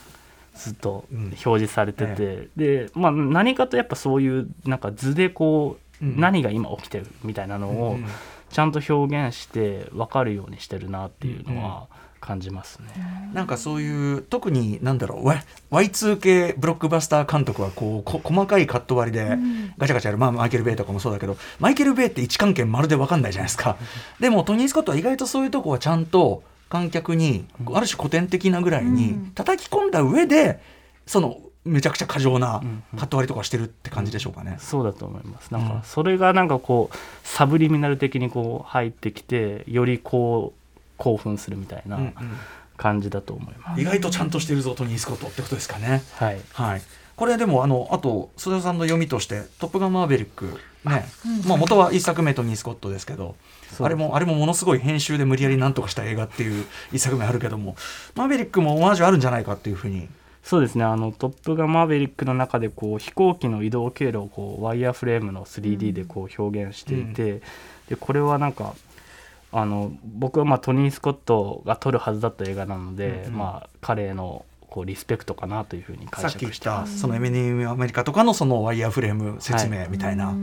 ずっとうん表示されてて、で、まあ、何かとやっぱそういうなんか図でこう、うん。何が今起きてるみたいなのを、うんちゃんと表現して分かるようにしてるなっていうのは感じますね。なんかそういう特になんだろう Y- Y2K ブロックバスター監督はこうこ細かいカット割りでガチャガチャやる、まあ、マイケル・ベイとかもそうだけどマイケル・ベイって位置関係まるで分かんないじゃないですか。でもトニー・スコットは意外とそういうとこはちゃんと観客にある種古典的なぐらいに叩き込んだ上でそのめちゃくちゃ過剰なカット割りとかしてるって感じでしょうかね。そうだと思います。なんうん。かそれがなんかこうサブリミナル的にこう入ってきてよりこう興奮するみたいなうんうん感じだと思います。意外とちゃんとしてるぞトニー・スコットってことですかね。はい。はい、これでもあのあと須田さんの読みとして「トップガンマーヴェリック」ね、まあ、元は一作目トニー・スコットですけどあれもあれもものすごい編集で無理やりなんとかした映画っていう一作目あるけどもマーヴェリックもオマージュあるんじゃないかっていうふうにそうですね。あのトップガンマーヴェリックの中でこう飛行機の移動経路をこうワイヤーフレームの 3D でこう表現していて、でこれはなんかあの僕はまあトニー・スコットが撮るはずだった映画なので、うんうんまあ彼へのこうリスペクトかなというふうに解さっき言っ釈してます。たそのエミネム・アメリカとかのそのワイヤーフレーム説明みたいな、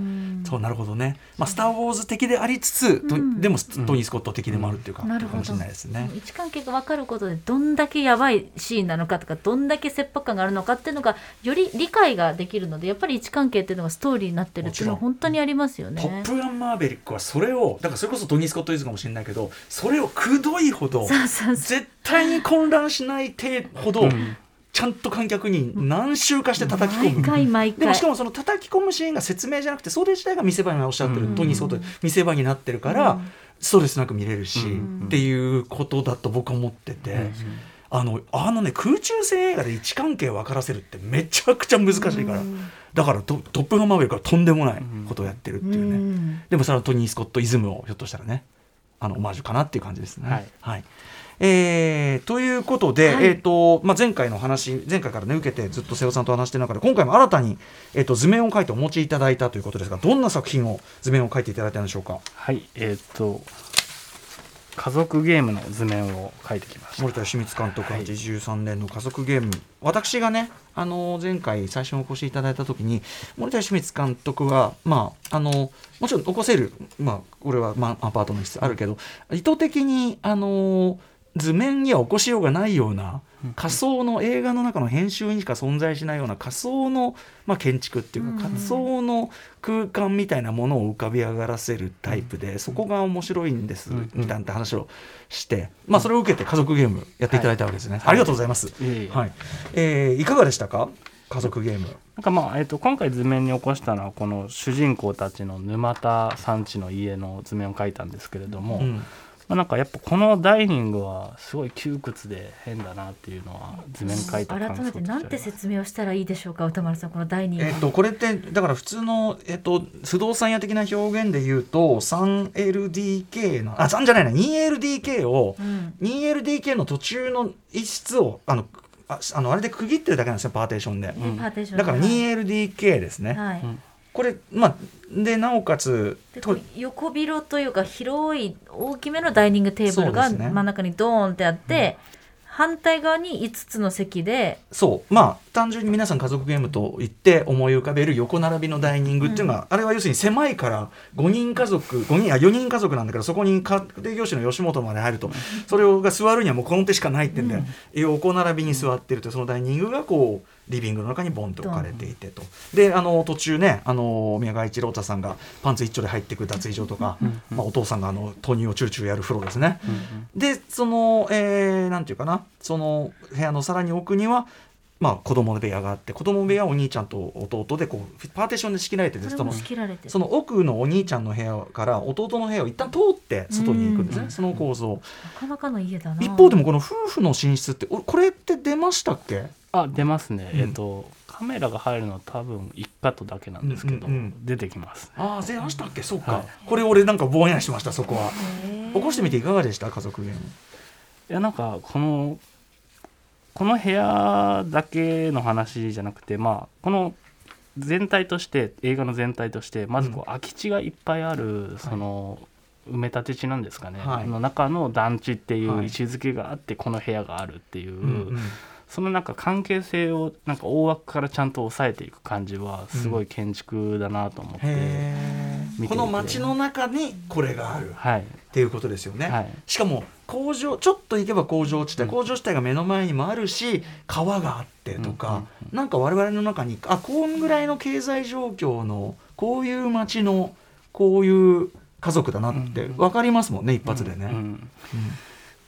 そうなるほどね、まあ、スター・ウォーズ的でありつつ、とうん。でもトニー・スコット的でもあるっていうか、なるほど。かもしれないですね。位置関係が分かることでどんだけやばいシーンなのかとかどんだけ切迫感があるのかっていうのがより理解ができるのでやっぱり位置関係っていうのがストーリーになってるっていうのは本当にありますよね。トップガンマーヴェリックはそれをだからそれこそトニー・スコットイズかもしれないけどそれをくどいほど絶対に混乱しない程ほど、ちゃんと観客に何周かして叩き込む。毎回毎回。でもしかもその叩き込むシーンが説明じゃなくてそれ自体が見せ場におっしゃってる、うんトニー・見せ場になってるから、ストレスなく見れるし、うん。っていうことだと僕は思ってて、あのあのね空中戦映画で位置関係を分からせるってめちゃくちゃ難しいから、だからトトップガンマーヴェリックはとんでもないことをやってるっていうね、うん。でもそれはトニー・スコットイズムをひょっとしたらねあのオマージュかなっていう感じですね。はいえーということで、はい。えーとまあ、前回の話前回から、ね、受けてずっと瀬尾さんと話してる中で今回も新たに、えー、と図面を描いてお持ちいただいたということですがどんな作品を図面を描いていただいたんでしょうか？はい、えーっと家族ゲームの図面を描いてきました。森田義満監督はい。83年の家族ゲーム、私がね、あの前回最初にお越しいただいた時に森田義満監督は、まあ、あのもちろん起こせる、まあ、これは、まあ、アパートの室あるけど意図的にあの図面には起こしようがないような仮想の映画の中の編集にしか存在しないような仮想の、まあ、建築っていうか仮想の空間みたいなものを浮かび上がらせるタイプでそこが面白いんですみたいな話をして、まあ、それを受けて家族ゲームやっていただいたわけですね。ありがとうございます。はい。えーいかがでしたか？家族ゲーム。なんかまあ、えー、と今回図面に起こしたのはこの主人公たちの沼田さんちの家の図面を描いたんですけれども、うんまあ、なんかやっぱこのダイニングはすごい窮屈で変だなっていうのは図面描いた感想改めてなんて説明をしたらいいでしょうか歌丸さんこのダイニング、えっと、これってだから普通の、えっと、不動産屋的な表現で言うと 3LDK のあ3じゃないな 2LDK をうん。2LDK の途中の一室をあのああのあれで区切ってるだけなんですよパーテーションで、パーテーションだから 2LDK ですね、はい、うんこれまあでなおかつ横広というか広い大きめのダイニングテーブルが真ん中にドーンってあって、反対側に5つの席でそう。まあ単純に皆さん家族ゲームと言って思い浮かべる横並びのダイニングっていうのが、あれは要するに狭いから5人家族5人あ4人家族なんだけどそこに家庭教師の吉本まで入ると。それが座るにはもうこの手しかないってんで、横並びに座ってるとそのダイニングがこうリビングの中にボンと置かれていてと。であの途中ねあの宮川一郎太さんがパンツ一丁で入ってくる脱衣所とか、まあ、お父さんがあの豆乳をチュルチュルやる風呂ですね。でその、えーなんていうかな。その部屋のさらに奥にはまあ、子供部屋があって子供部屋はお兄ちゃんと弟でこうパーテーションで仕切られててそのその奥のお兄ちゃんの部屋から弟の部屋を一旦通って外に行くんですね、うん。その構造。なかなかの家だな。一方でもこの夫婦の寝室っておこれって出ましたっけ？あ出ますね、うん。えっ、とカメラが入るのは多分1カットだけなんですけど、うんうんうん。出てきますああ出ましたっけ？そうか、はいこれ俺なんかぼんやりしましたそこは。起こしてみていかがでした？家族ゲーム。いやなんかこのこの部屋だけの話じゃなくてまあこの全体として映画の全体としてまずこう空き地がいっぱいあるその埋め立て地なんですかね、はい。の中の団地っていう位置づけがあってこの部屋があるっていう、うんうんそのなんか関係性をなんか大枠からちゃんと抑えていく感じはすごい建築だなと思って、てこの街の中にこれがあるはい。っていうことですよね、はい。しかも工場ちょっと行けば工場地帯、工場地帯が目の前にもあるし川があってとか、なんか我々の中にあこんぐらいの経済状況のこういう街のこういう家族だなって分かりますもんね、一発でね。うん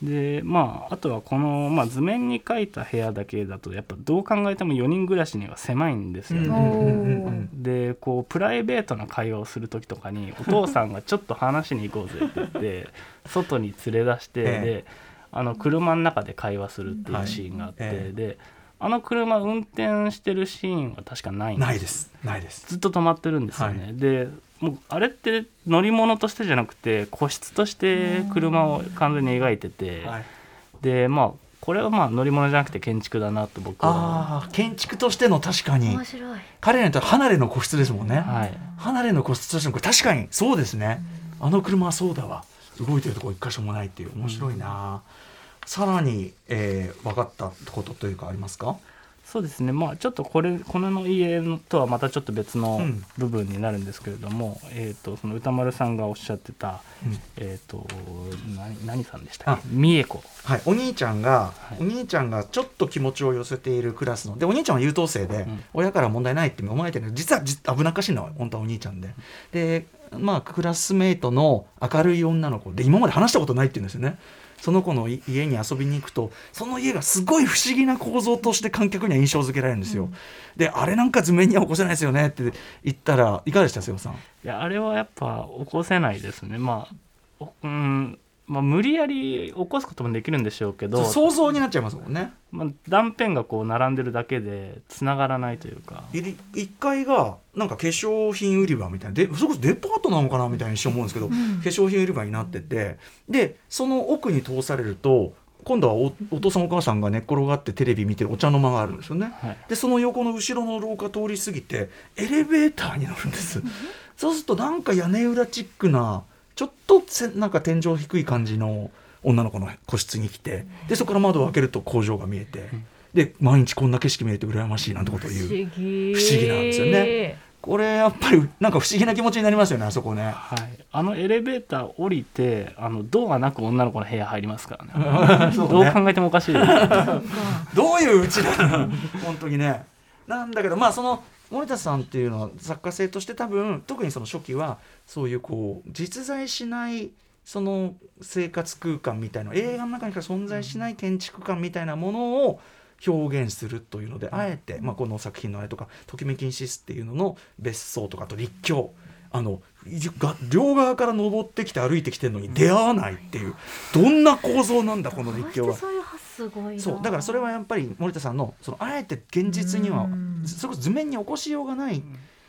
でまああとはこの、まあ、図面に描いた部屋だけだとやっぱどう考えても4人暮らしには狭いんですよ。ね。でこうプライベートな会話をする時とかに お父さんがちょっと話しに行こうぜって言って外に連れ出して、ええ。であの車の中で会話するっていうシーンがあって、はいええ。であの車運転してるシーンは確かないんです。ないです。ないです。ずっと止まってるんですよね、はでもうあれって乗り物としてじゃなくて個室として車を完全に描いてて、はい、でまあこれはまあ乗り物じゃなくて建築だなと僕はああ建築としての確かに。面白い。彼らにとっては離れの個室ですもんね。はい。離れの個室としてのこれ確かにそうですね、あの車はそうだわ。動いてるとこ一箇所もないっていう。面白いな、さらに、えー、分かったことというかありますか？そうですね。まあちょっとこれこの家とはまたちょっと別のうん。部分になるんですけれども、えっ、とその歌丸さんがおっしゃってた、うん。えっ、と何何さんでしたっあ。け三重子はい、お兄ちゃんが、い。お兄ちゃんがちょっと気持ちを寄せているクラスのでお兄ちゃんは優等生で、ん。親から問題ないって思われてる実はじ危なっかしいのは本当はお兄ちゃんで。でまあクラスメートの明るい女の子で今まで話したことないって言うんですよねその子のい家に遊びに行くとその家がすごい不思議な構造として観客には印象付けられるんですよ、であれなんか図面には起こせないですよねって言ったらいかがでした瀬尾さん？いやあれはやっぱ起こせないですね。まあおうんまあ無理やり起こすこともできるんでしょうけど想像になっちゃいますもんね。まあ、断片がこう並んでるだけでつながらないというか。1階がなんか化粧品売り場みたいなでそれこそデパートなのかなみたいに一瞬思うんですけど、化粧品売り場になっててでその奥に通されると今度はおお父さんお母さんが寝っ転がってテレビ見てるお茶の間があるんですよね。はい。でその横の後ろの廊下通り過ぎてエレベーターに乗るんです。そうするとなんか屋根裏チックなちょっとせなんか天井低い感じの女の子の個室に来てでそこから窓を開けると工場が見えてで毎日こんな景色見えて羨ましいなんてことを言う。不思議。不思議なんですよね。これやっぱりなんか不思議な気持ちになりますよねあそこね。はい、あのエレベーター降りてあのドアなく女の子の部屋入りますからね。ね。どう考えてもおかしい どういううちだな 本当にね。なんだけどまあその森田さんっていうのは作家性として多分特にその初期はそういうこう実在しないその生活空間みたいな映画の中にしか存在しない建築館みたいなものを表現するというのであえて、まあ、この作品のあれとか「ときめきんシス」っていうのの別荘とかあと立教。あのが両側から登ってきて歩いてきてるのに出会わないっていう。どんな構造なんだこの立教はすごいな。そうだからそれはやっぱり森田さんのそのあえて現実にはうん。それこそ図面に起こしようがない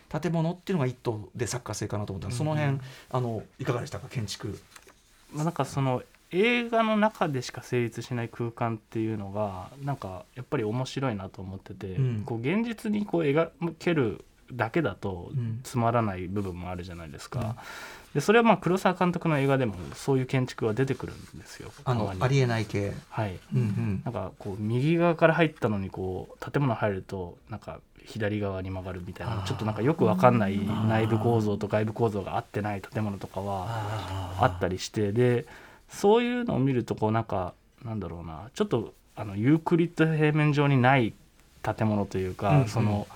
建物っていうのが一棟で作家性かなと思ったらその辺あのいかがでしたか建築？まあなんかその映画の中でしか成立しない空間っていうのがなんかやっぱり面白いなと思ってて、うん。こう現実にこう描けるだけだとうん。つまらない部分もあるじゃないですか。でそれはまあ黒沢監督の映画でもそういう建築は出てくるんですよ。あのありえない系。はい、うんうん。なんかこう右側から入ったのにこう建物入るとなんか左側に曲がるみたいな。ちょっとなんかよくわかんない内部構造と外部構造が合ってない建物とかはああったりして。でそういうのを見るとこうなんかなんだろうな。ちょっとあのユークリッド平面上にない建物というか、うんうん。その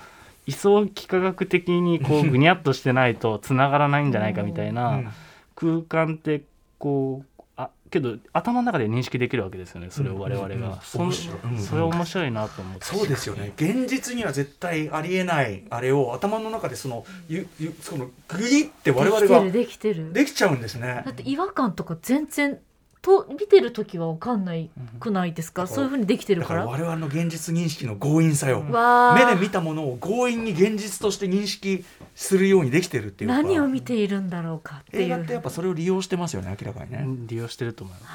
位相幾何学的にこうぐにゃっとしてないとつながらないんじゃないかみたいな空間ってこうあけど頭の中で認識できるわけですよねそれを我々が、うんうんうん。そそれ面白いなと思って。そうですよね。現実には絶対ありえないあれを頭の中でそのゆゆそのグイって我々ができてるできてる。できちゃうんですね。だって違和感とか全然と見てる時は分かんないくないですか、うんそういうふうにできてるだかからら我々の現実認識の強引さよ、わー目で見たものを強引に現実として認識するようにできてるっていうか。何を見ているんだろうかっていう。映画ってやっぱそれを利用してますよね明らかにね、利用してると思います。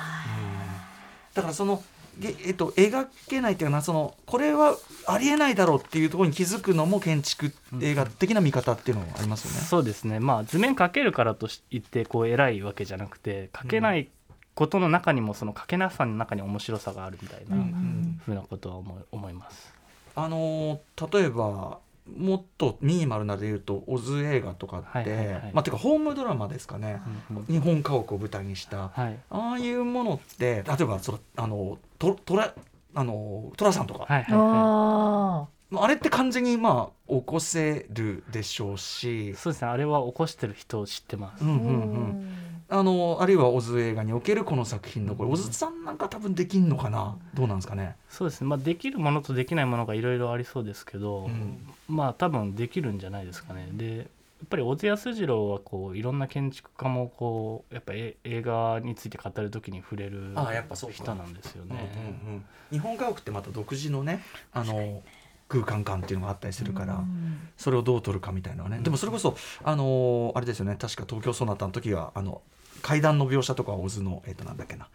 だからそのげえっと、描けないっていうのはそのこれはありえないだろうっていうところに気づくのも建築映画的な見方っていうのがありますよね。そうですね。まあ図面描けるからといってこう偉いわけじゃなくて描けないことの中にもその描けなさの中に面白さがあるみたいなうんふうなことは思い思います。あのー例えばもっとミニマルなで言うとオズ映画とかって、はいはいはい。まあていうかホームドラマですかね、うんうん。日本家屋を舞台にした、はい。ああいうものって例えばそのあのトトラあのトラさんとか、はいはいはああれって完全にまあ起こせるでしょうし。い。そうですね。あれは起こしてる人を知ってます。うんーうん。うんあのあるいはオズ映画におけるこの作品のこれオズさんなんか多分できんのかな？どうなんですかね？そうですね。まあできるものとできないものがいろいろありそうですけど、うん。まあ多分できるんじゃないですかね。でやっぱり小津安二郎はこういろんな建築家もこうやっぱえ映画について語る時に触れるああやっぱそうか。人なんですよね。うんうんうん。日本家屋ってまた独自のねあの空間感っていうのがあったりするから、うん。それをどう取るかみたいなね、でもそれこそあのーあれですよね。確か東京ソナタの時はあの階段の描写とかはオズのえっ、となんだっけな、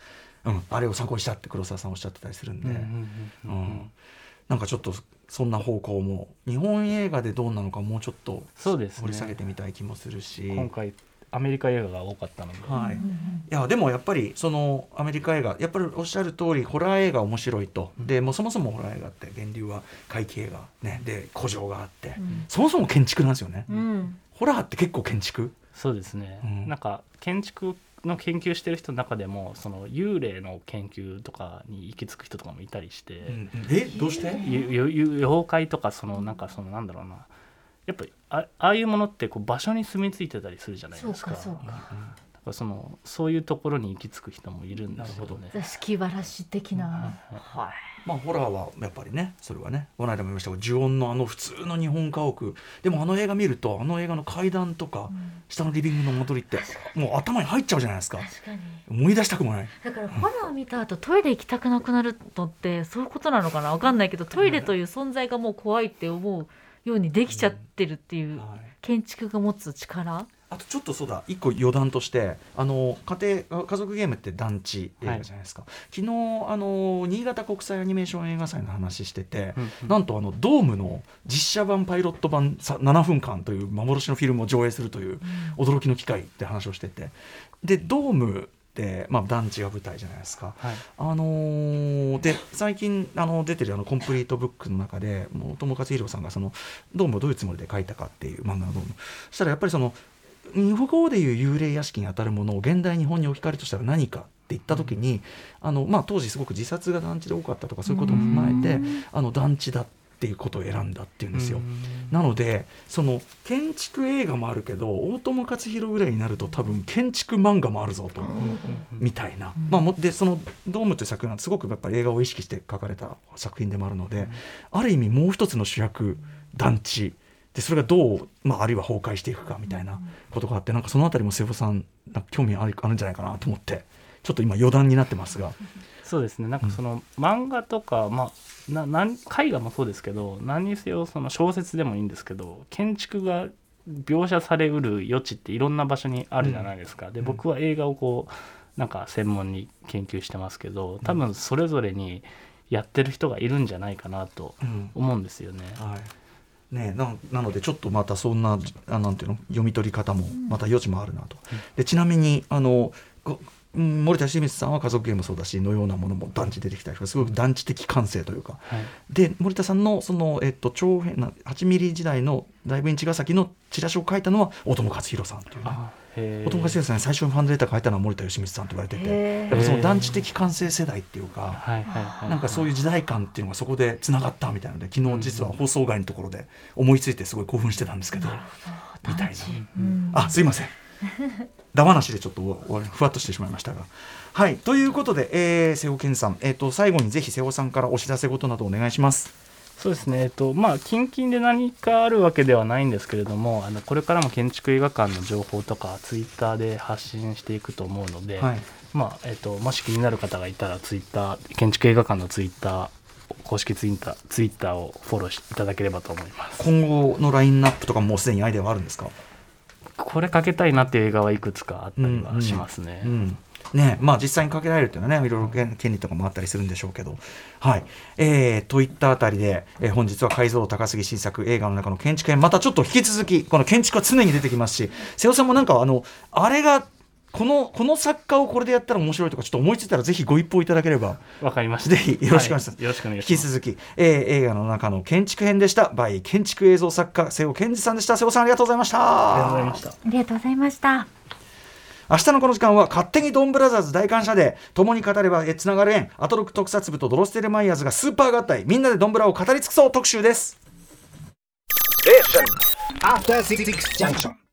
うん、あれを参考にしたって黒沢さんおっしゃってたりするんで、うんうんうんうんうん。なんかちょっとそんな方向も日本映画でどうなのかもうちょっとそうですね。掘り下げてみたい気もするし。今回アメリカ映画が多かったので、はい、いうんやでもやっぱりそのアメリカ映画やっぱりおっしゃる通りホラー映画面白いと、でもうそもそもホラー映画って源流は怪奇映画ね。で古城があって、うん。そもそも建築なんですよね、うん。ホラーって結構建築？そうですね、うん。なんか建築の研究してる人の中でもその幽霊の研究とかに行き着く人とかもいたりして、えどうして？妖怪とかそのなんかそのなんだろうなやっぱりあああいうものってこう場所に住み着いてたりするじゃないそうですか。かそうか。だからそのそういうところに行き着く人もいるんですよなるね。座敷わらし的な、はいまあホラーはやっぱりねそれはねこの間も言いましたが呪音のあの普通の日本家屋。でもあの映画見るとあの映画の階段とか、下のリビングの戻りってもう頭に入っちゃうじゃないですか。思い出したくもない。だからホラー見た後トイレ行きたくなくなるのってそういうことなのかな？わかんないけどトイレという存在がもう怖いって思うようにできちゃってるっていうはい。建築が持つ力あとちょっとそうだ一個余談としてあの家庭家族ゲームって団地映画じゃないですか、昨日あの新潟国際アニメーション映画祭の話してて、うんうん。なんとあのドームの実写版パイロット版さ7分間という幻のフィルムを上映するという驚きの機会って話をしてて。でドームって、まあ、団地が舞台じゃないですか。はい。あのーで最近あの出てるあのコンプリートブックの中でもう友勝弘さんがそのドームをどういうつもりで書いたかっていう漫画のドーム。そしたらやっぱりその日本語でいう幽霊屋敷に当たるものを現代日本に置き換えるとしたら何かって言った時に、あのまあ、当時すごく自殺が団地で多かったとかそういうことも踏まえてあの団地だっていうことを選んだっていうんですよ。なのでその建築映画もあるけど大友克洋ぐらいになると多分建築漫画もあるぞと、みたいな、まあ、もでその「ドーム」という作品はすごくやっぱり映画を意識して書かれた作品でもあるので、ある意味もう一つの主役団地でそれがどう、まあ、あるいは崩壊していくかみたいなことがあってなんかそのあたりも瀬尾さんなんか興味あるあるんじゃないかなと思ってちょっと今余談になってますが。そうですねなんかその漫画とか、まあ、な絵画もそうですけど何にせよその小説でもいいんですけど建築が描写されうる余地っていろんな場所にあるじゃないですか。で僕は映画をこうなんか専門に研究してますけど多分それぞれにやってる人がいるんじゃないかなとうん思うんですよね。はいね、ななのでちょっとまたそんなあなんていうの読み取り方もまた余地もあるなと、でちなみにあの森田清水さんは家族ゲームもそうだしのようなものも団地出てきたりとかすごく団地的感性というか、はい。で森田さんのその、えっと、長編な8ミリ時代のライブイン茅ヶ崎のチラシを書いたのは大友克洋さんというね。あへー。大友克洋さんに最初にファンドレター書いたのは森田義満さんと言われてて。やっぱその団地的感性世代っていうか。なんかそういう時代感っていうのがそこでつながったみたいなので昨日実は放送外のところで思いついてすごい興奮してたんですけどみたいな、うん。あすいません。ダ話でちょっとおおふわっとしてしまいましたが。はい。ということで、えー、瀬尾健さん、えー、と最後にぜひ瀬尾さんからお知らせ事などお願いしますそうですね、えっとまあ、近々で何かあるわけではないんですけれども、あのこれからも建築映画館の情報とか、ツイッターで発信していくと思うので、はい。まあえっと、もし気になる方がいたら、ツイッター、建築映画館のツイッター、公式ツイッターツイッターをフォローしいただければと思います。今後のラインナップとかもうすでにアイデアはあるんですか？これかけたいなっていう映画はいくつかあったりはしますね。うんねまあ、実際にかけられるっていうのはねいろいろ権権利とかもあったりするんでしょうけど。はいえー、といったあたりで、えー本日は改造高杉新作映画の中の建築編またちょっと引き続きこの建築は常に出てきますし瀬尾さんもなんかあのあれがこのこの作家をこれでやったら面白いとかちょっと思いついたらぜひご一報いただければわかりました。ぜひよろしくお願いしますはよろしくお願い引します。き続き、えー映画の中の建築編でした by 建築映像作家瀬尾健二さんでした瀬尾さんありがとうございましたありがとうございました。ありがとうございました。明日のこの時間は勝手にドンブラザーズ大感謝で共に語ればつながる縁アトロック特撮部とドロステルマイヤーズがスーパー合体みんなでドンブラを語り尽くそう。特集です。After Six Junction.